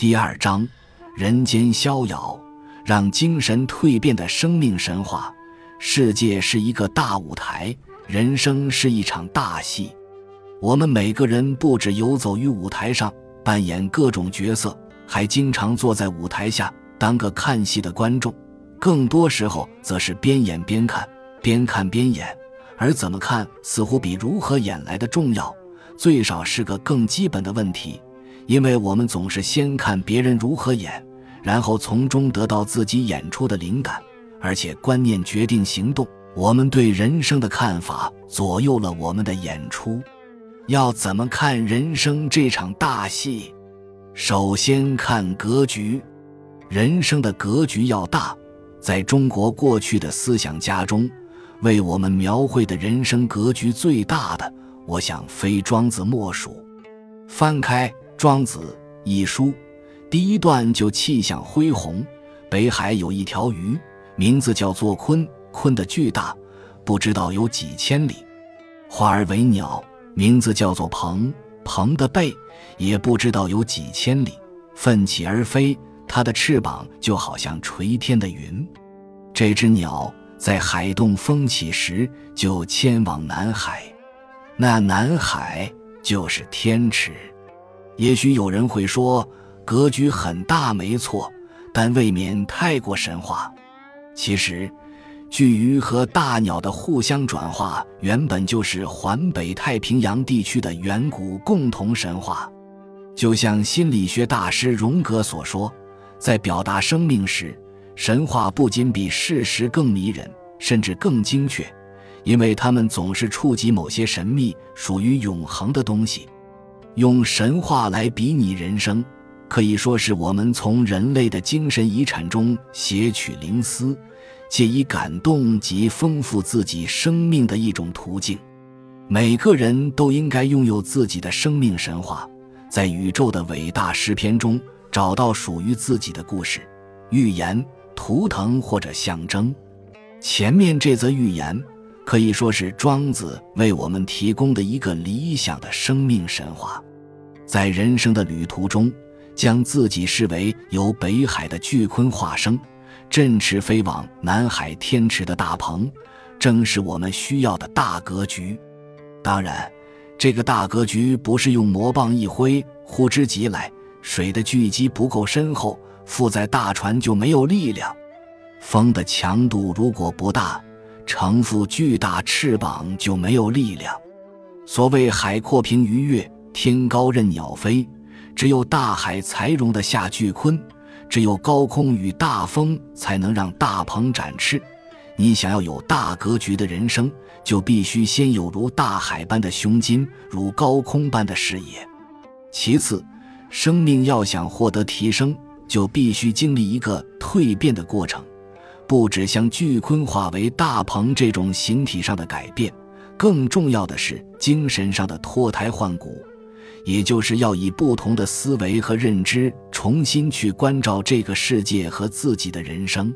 第二章：人间逍遥，让精神蜕变的生命神话。世界是一个大舞台，人生是一场大戏。我们每个人不止游走于舞台上，扮演各种角色，还经常坐在舞台下当个看戏的观众。更多时候，则是边演边看，边看边演。而怎么看，似乎比如何演来的重要，最少是个更基本的问题。因为我们总是先看别人如何演，然后从中得到自己演出的灵感，而且观念决定行动。我们对人生的看法左右了我们的演出。要怎么看人生这场大戏？首先看格局，人生的格局要大。在中国过去的思想家中，为我们描绘的人生格局最大的，我想非庄子莫属。翻开。《庄子》一书，第一段就气象恢宏。北海有一条鱼，名字叫做鲲，鲲的巨大，不知道有几千里；化而为鸟，名字叫做鹏，鹏的背也不知道有几千里。奋起而飞，它的翅膀就好像垂天的云。这只鸟在海动风起时就迁往南海，那南海就是天池。也许有人会说，格局很大，没错，但未免太过神话。其实，巨鱼和大鸟的互相转化，原本就是环北太平洋地区的远古共同神话。就像心理学大师荣格所说，在表达生命时，神话不仅比事实更迷人，甚至更精确，因为它们总是触及某些神秘、属于永恒的东西。用神话来比拟人生，可以说是我们从人类的精神遗产中撷取灵思，借以感动及丰富自己生命的一种途径。每个人都应该拥有自己的生命神话，在宇宙的伟大诗篇中找到属于自己的故事、寓言、图腾或者象征。前面这则寓言。可以说是庄子为我们提供的一个理想的生命神话，在人生的旅途中，将自己视为由北海的巨鲲化生，振翅飞往南海天池的大鹏，正是我们需要的大格局。当然，这个大格局不是用魔棒一挥，呼之即来，水的聚集不够深厚，负载大船就没有力量，风的强度如果不大。承负巨大翅膀就没有力量。所谓海阔凭鱼跃，天高任鸟飞。只有大海才容得下巨鲲，只有高空与大风才能让大鹏展翅。你想要有大格局的人生，就必须先有如大海般的胸襟，如高空般的视野。其次，生命要想获得提升，就必须经历一个蜕变的过程。不只像巨鲲化为大鹏这种形体上的改变，更重要的是精神上的脱胎换骨，也就是要以不同的思维和认知重新去关照这个世界和自己的人生。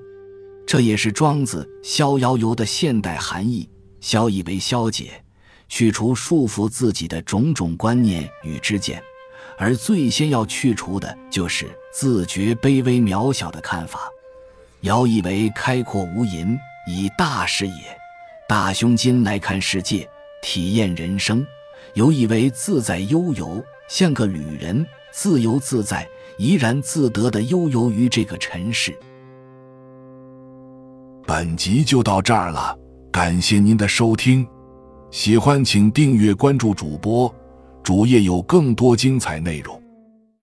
这也是庄子《逍遥游》的现代含义：消以为消解，去除束缚自己的种种观念与之见，而最先要去除的就是自觉卑微渺小的看法。遥以为开阔无垠，以大视野、大胸襟来看世界，体验人生；有以为自在悠游，像个旅人，自由自在、怡然自得的悠游于这个尘世。本集就到这儿了，感谢您的收听，喜欢请订阅关注主播，主页有更多精彩内容。